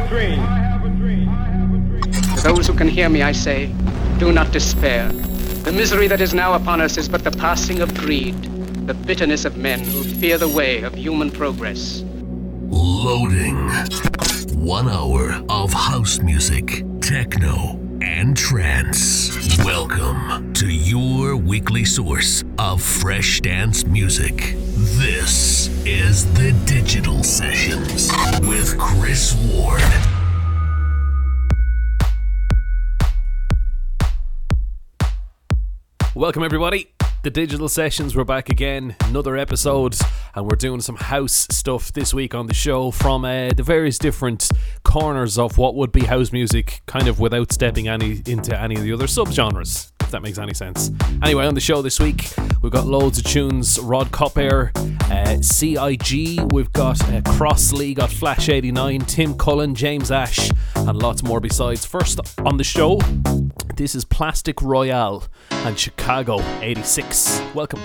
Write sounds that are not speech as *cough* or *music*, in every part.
a dream. To those who can hear me, I say, do not despair. The misery that is now upon us is but the passing of greed, the bitterness of men who fear the way of human progress. Loading. One hour of house music, techno, and trance. Welcome to your weekly source of fresh dance music. This is the Digital Sessions with Chris Ward. Welcome, everybody. The Digital Sessions, we're back again. Another episode, and we're doing some house stuff this week on the show from uh, the various different corners of what would be house music, kind of without stepping any into any of the other subgenres, if that makes any sense. Anyway, on the show this week, we've got loads of tunes Rod Koppar, uh, CIG, we've got uh, Crossley, got Flash 89, Tim Cullen, James Ash, and lots more besides. First on the show, this is Plastic Royale and Chicago 86. Welcome.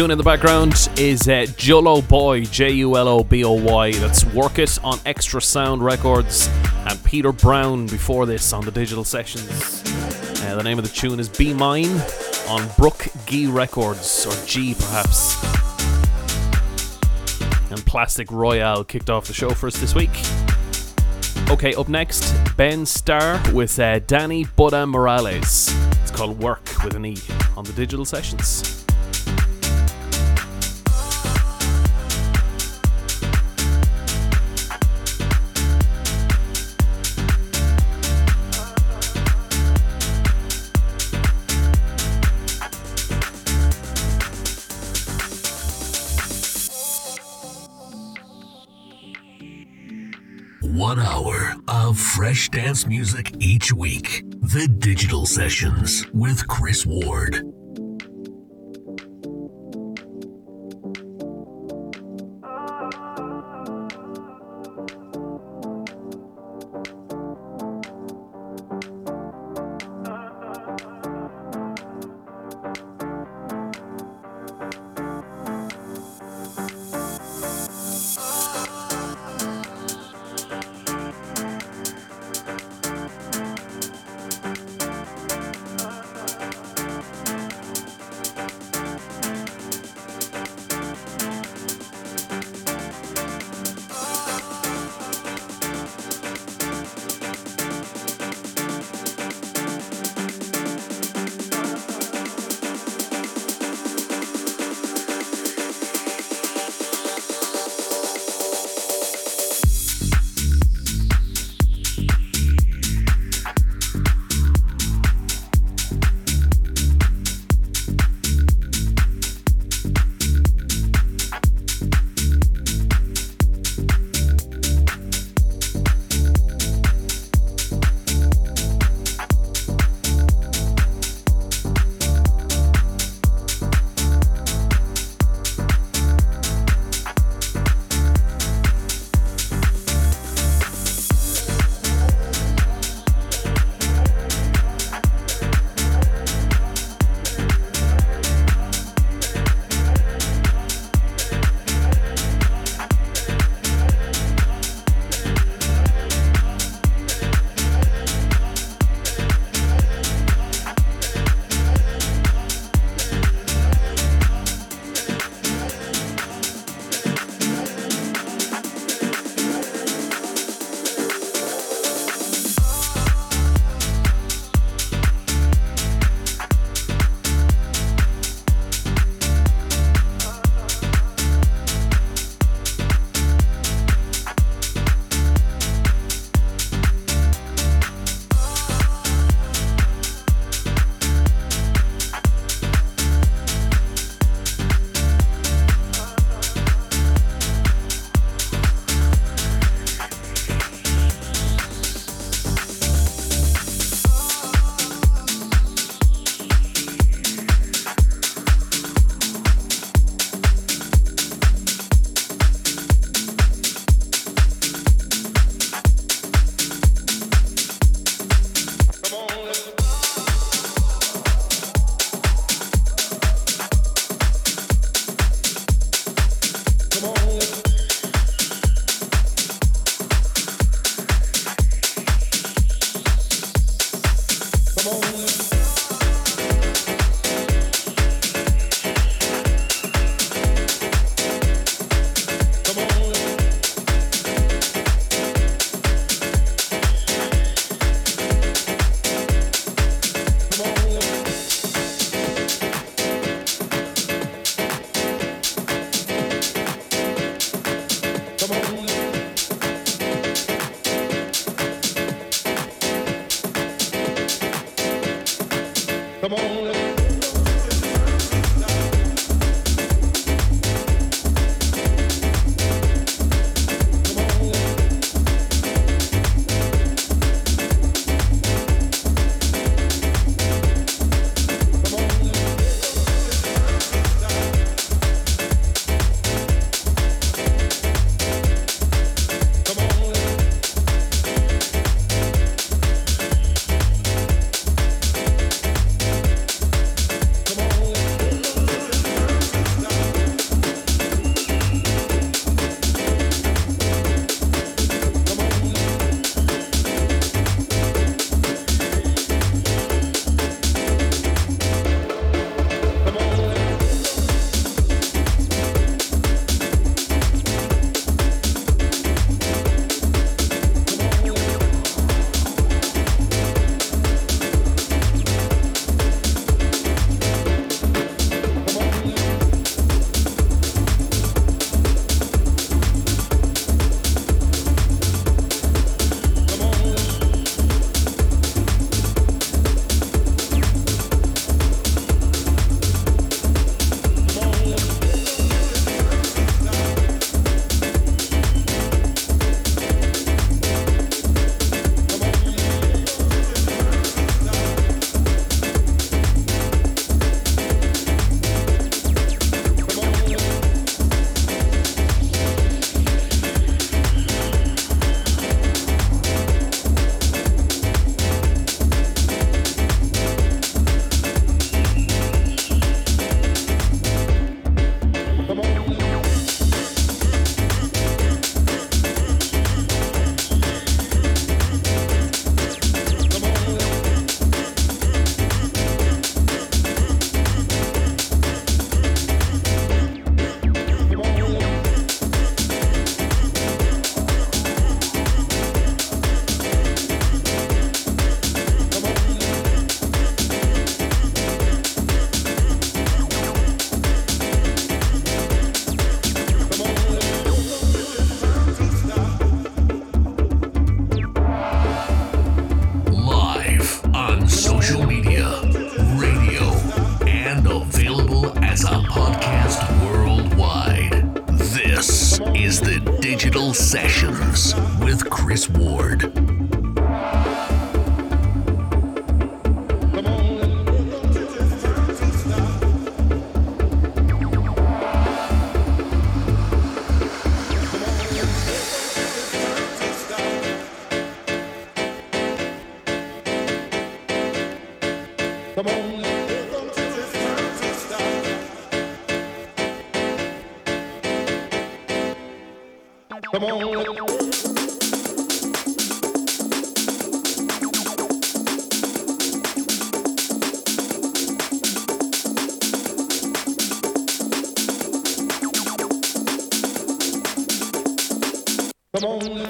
Tune in the background is uh, Julo Boy, J U L O B O Y. That's Work It on Extra Sound Records, and Peter Brown before this on the Digital Sessions. Uh, the name of the tune is Be Mine on Brook Gee Records, or G perhaps. And Plastic Royale kicked off the show for us this week. Okay, up next, Benn Starr with uh, Danny Buddah Morales. It's called Work with an E on the Digital Sessions. Dance music each week. The Digital Sessions with Chris Ward.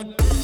Yeah.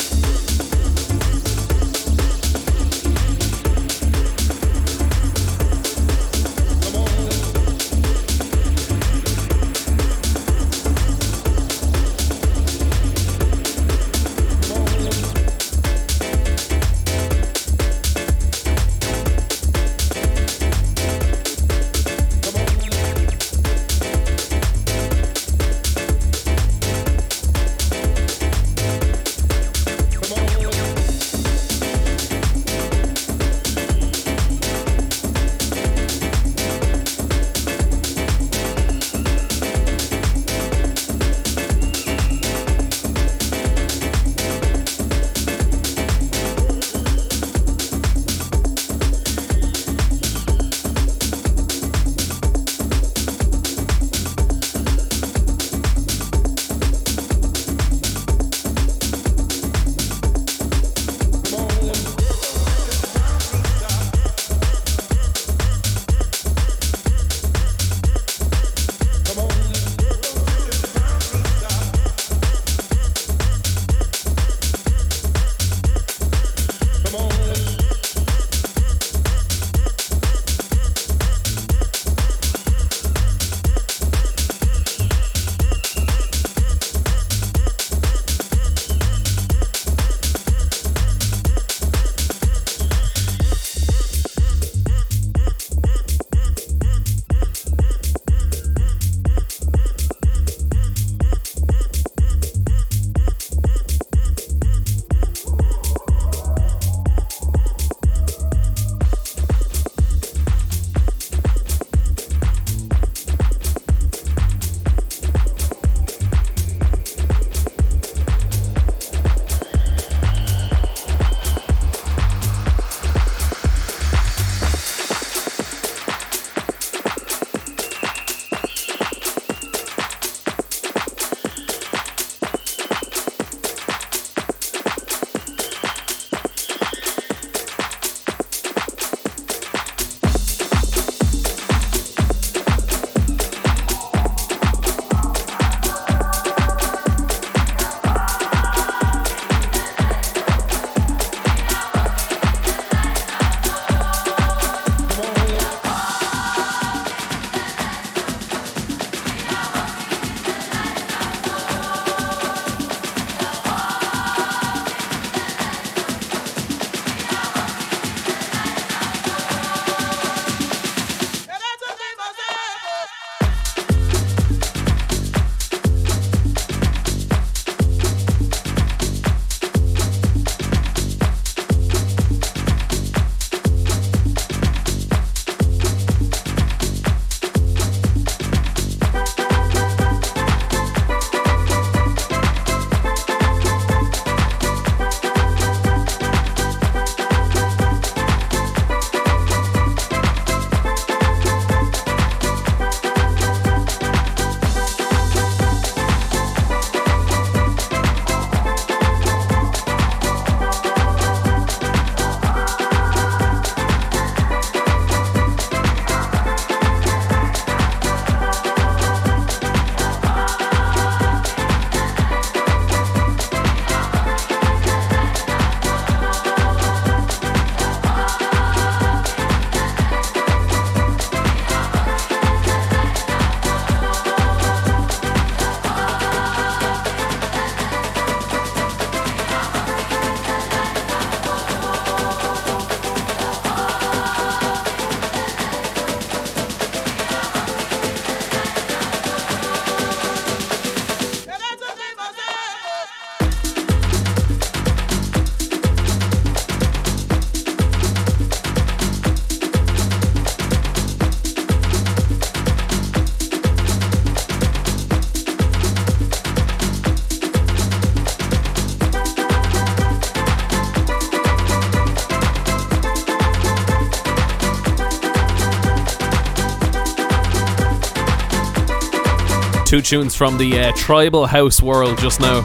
Two tunes from the uh, tribal house world just now.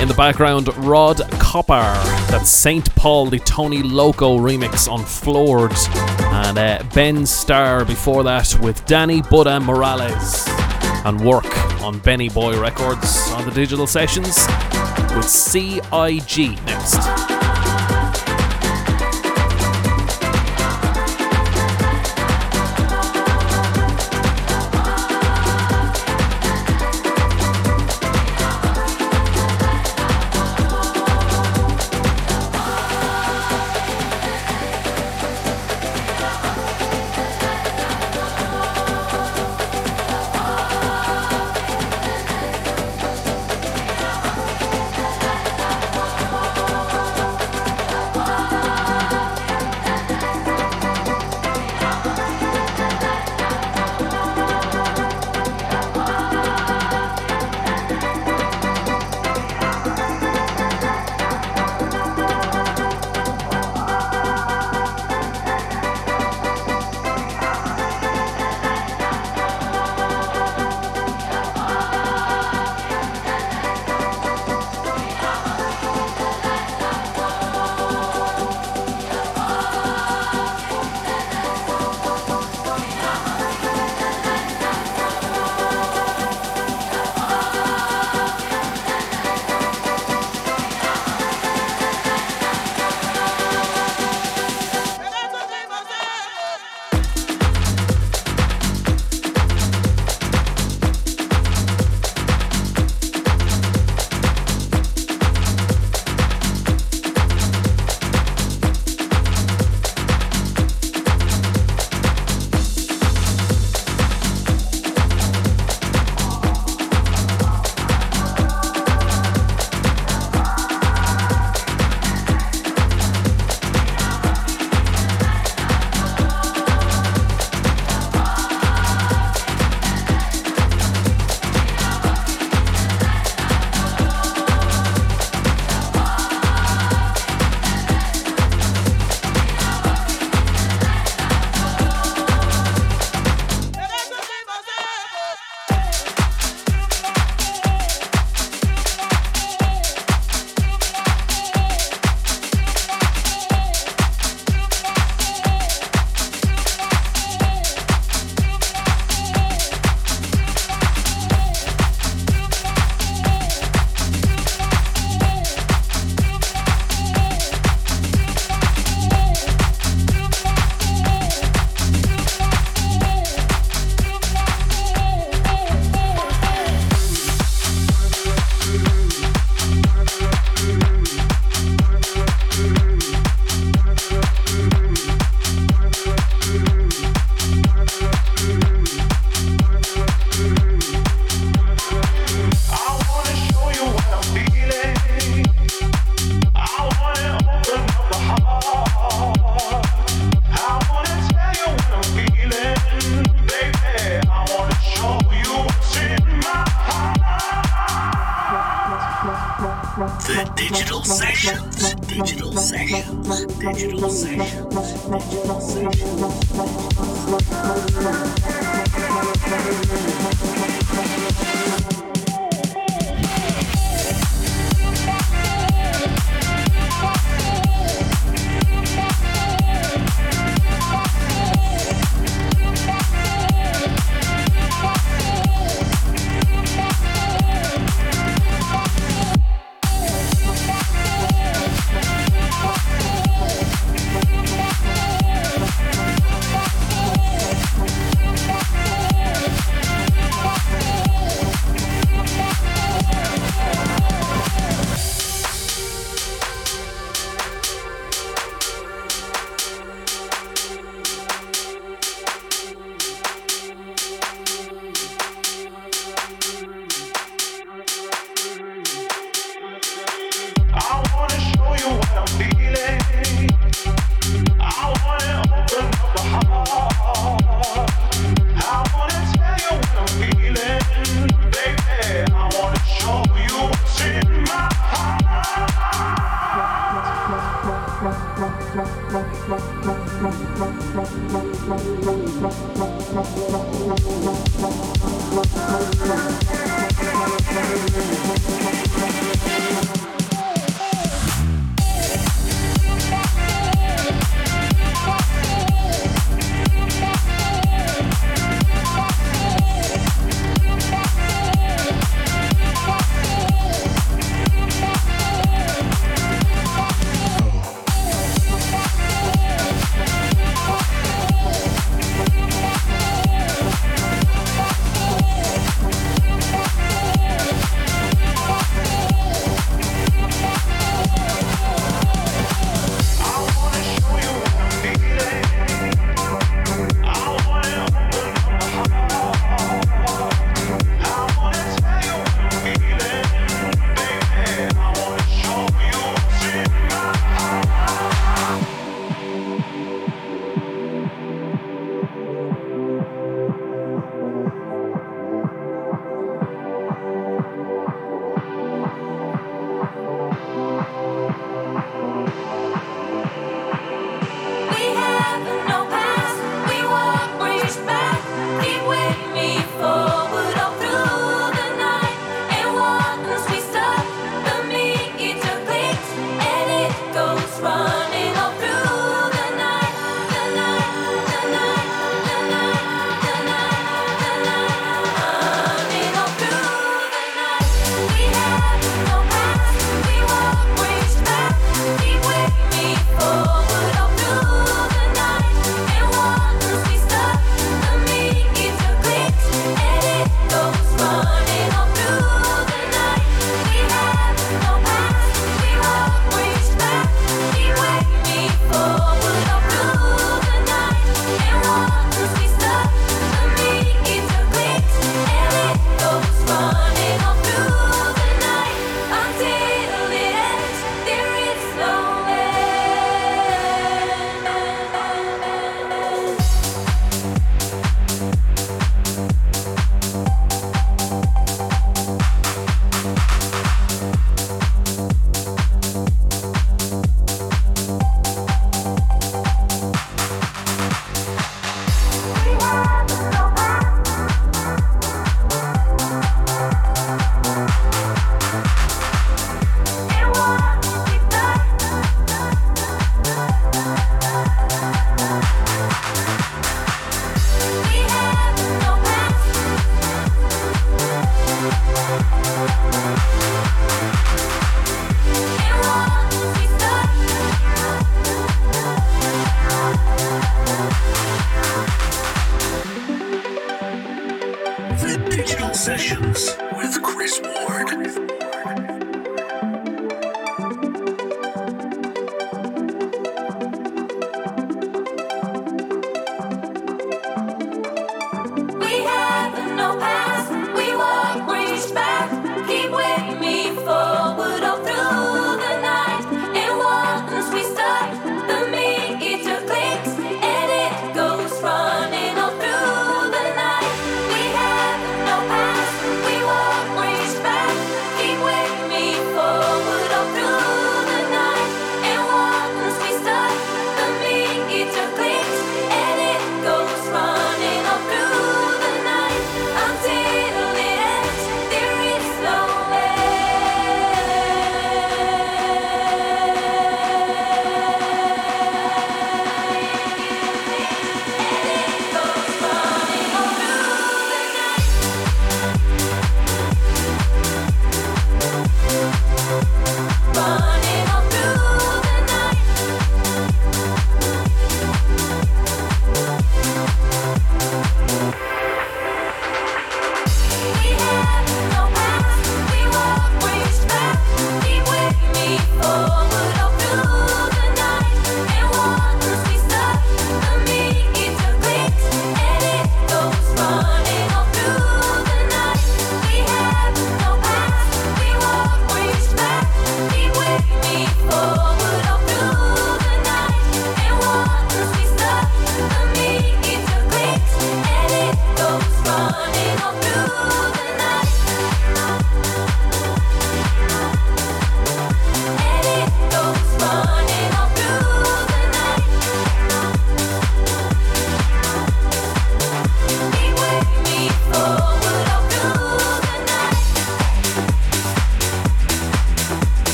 In the background, Rod Koppar. That's St. Paul, the Tony Loco remix on Floored. And uh, Benn Starr before that with Danny Buddah Morales. And work on Bennyboy Records on the digital sessions with CIG next.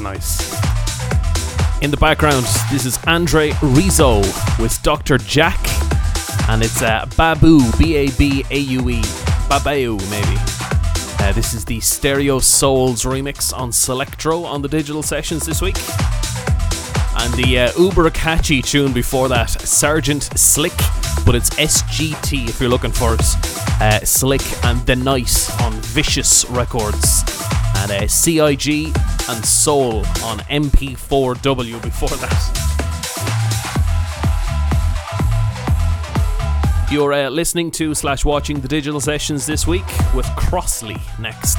Nice. In the background, this is Andre Rizo with Dr. Jack, and it's uh, Babu, B A B A U E, Babau maybe. Uh, this is the Stereosoulz remix on Selectro on the digital sessions this week. And the uh, uber catchy tune before that, Sergeant Slick, but it's SGT if you're looking for it. Uh, Slick and The Nice on Vicious Records. And uh, See Eye Gee and Soul on MP4W before that. You're uh, listening to slash watching the digital sessions this week with Crossley next.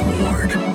Ward.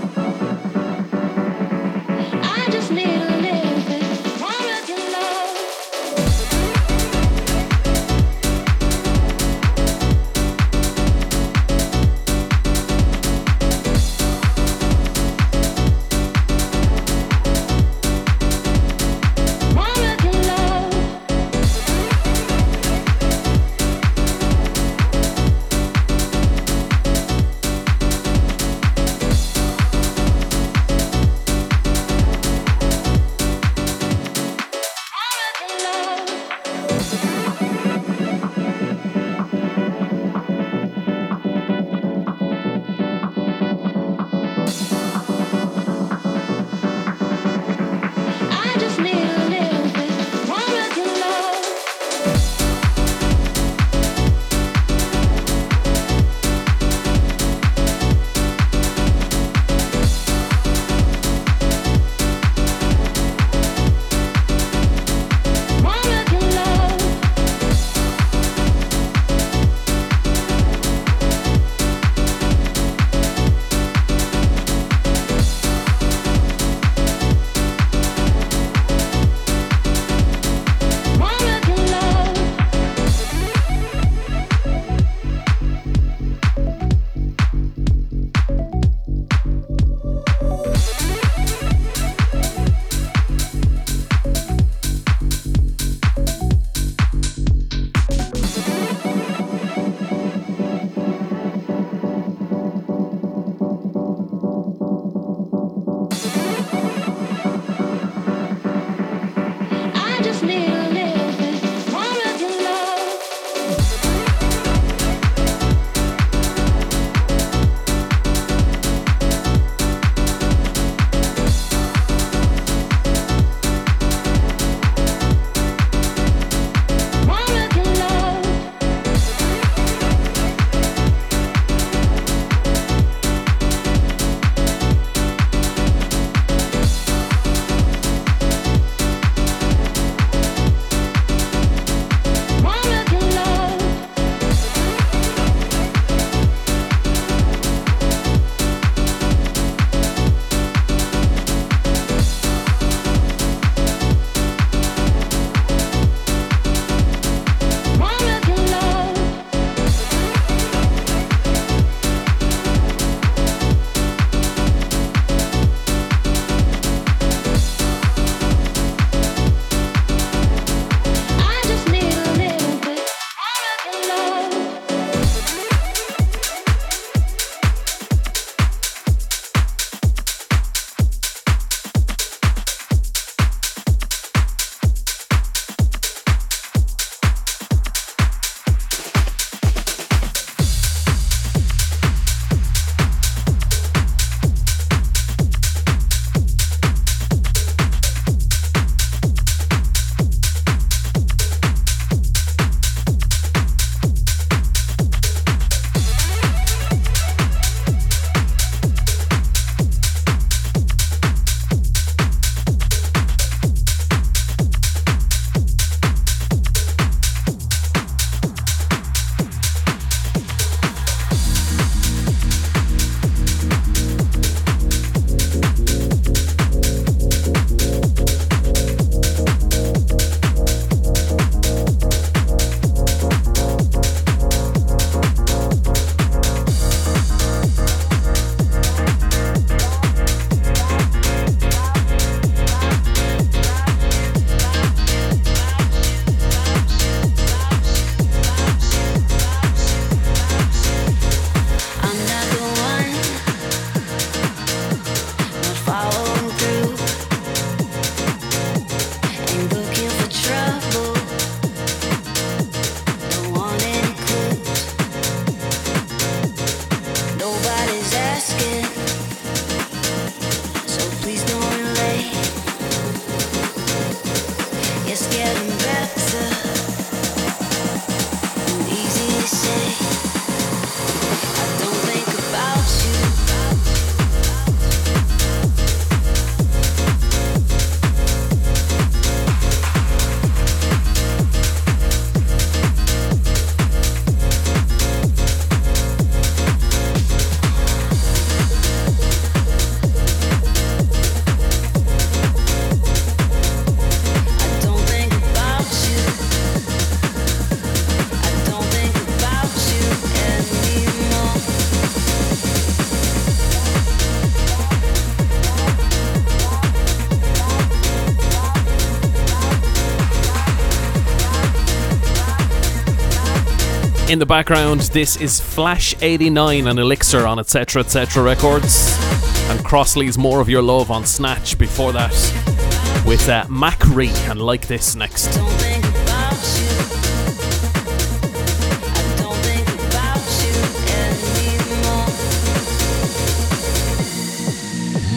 In the background, this is Flash 89 and Elixr on etc. etc. Records. And Crossley's More of Your Love on Snatch before that with uh, Makree and Like This next.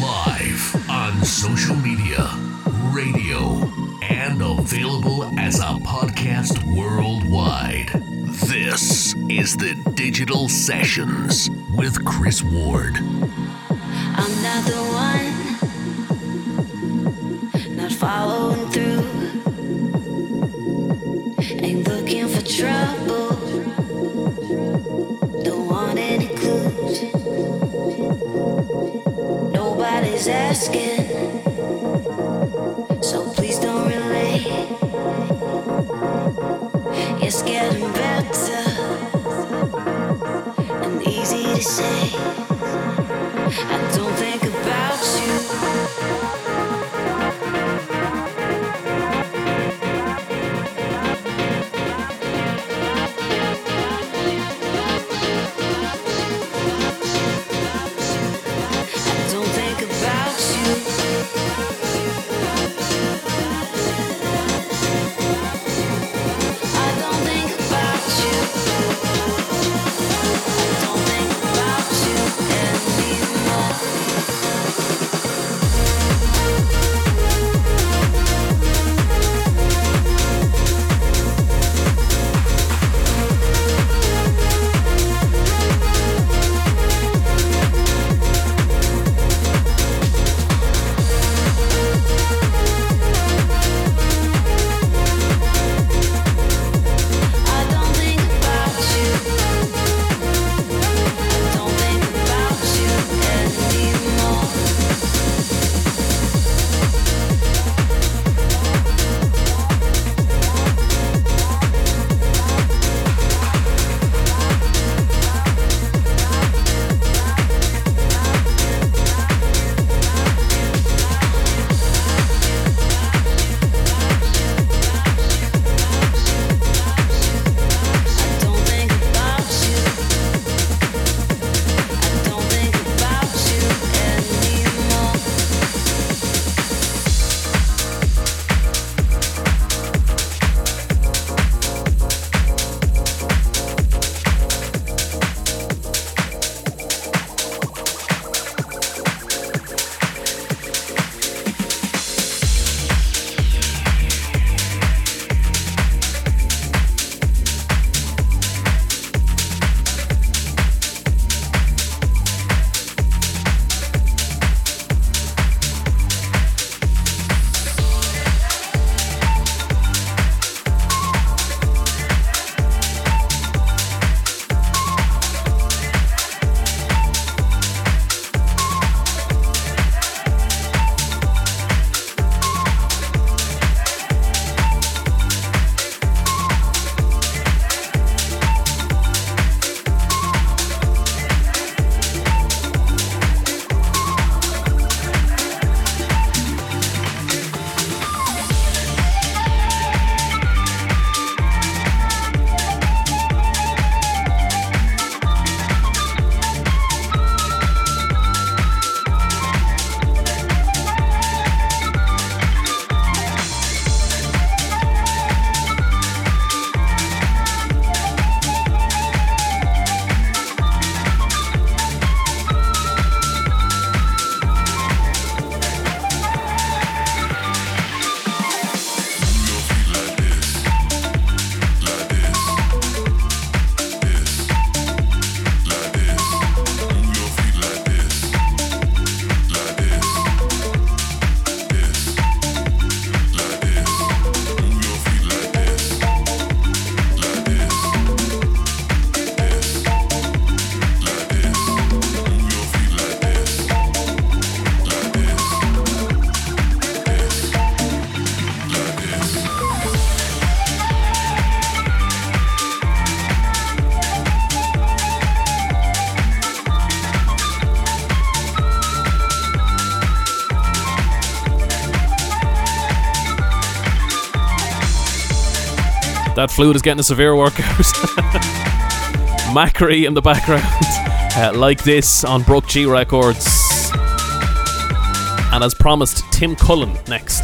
Live on social media, radio, and available as a podcast worldwide. This is the Digital Sessions with Chris Ward. I'm not the one not following through. Ain't looking for trouble. Don't want any clues. Nobody's asking. That flute is getting a severe workout. *laughs* Makree in the background, *laughs* uh, like this on Brook Gee Records. And as promised, Tim Cullen next.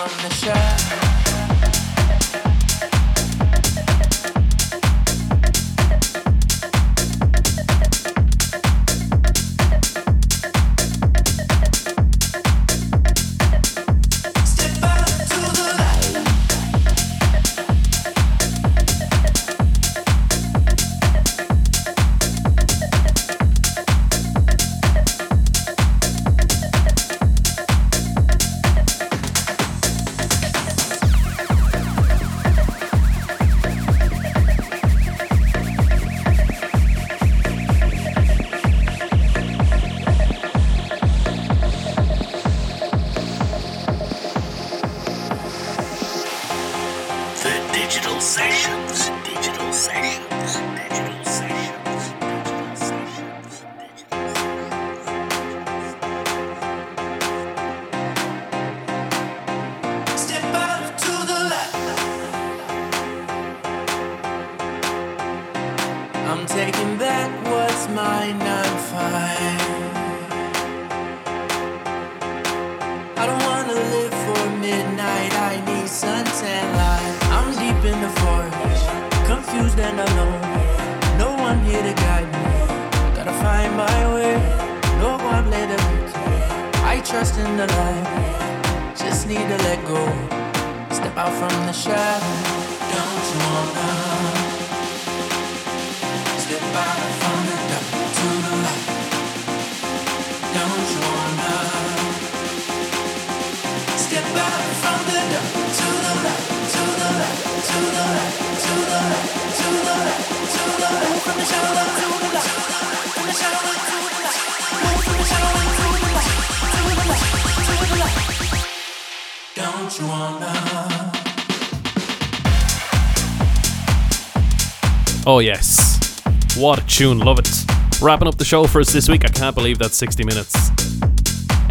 from the shadow. Oh, yes. What a tune. Love it. Wrapping up the show for us this week. I can't believe that's 60 minutes.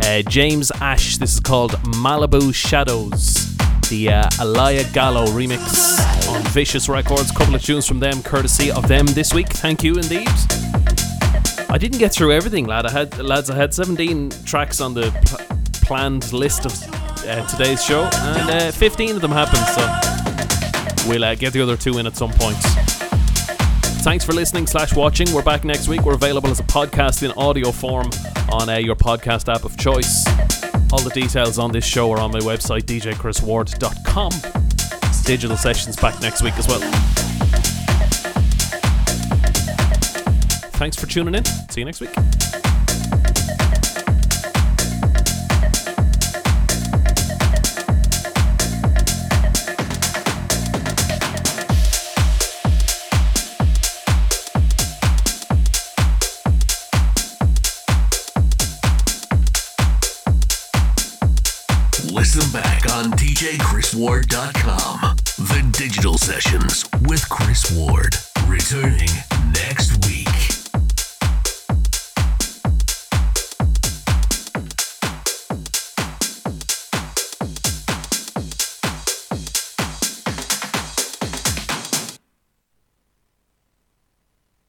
Uh, James Ash. This is called Malibu Shadows. The uh, Alaia Gallo remix on Vicious Records. Couple of tunes from them, courtesy of them this week. Thank you indeed. I didn't get through everything, lad. I had lads. I had 17 tracks on the pl- planned list of uh, today's show, and uh, 15 of them happened. So we'll uh, get the other two in at some point. Thanks for listening slash watching. We're back next week. We're available as a podcast in audio form on uh, your podcast app of choice. All the details on this show are on my website, djchrisward.com. Digital sessions back next week as well. Thanks for tuning in. See you next week. djchrisward.com. The Digital Sessions with Chris Ward. Returning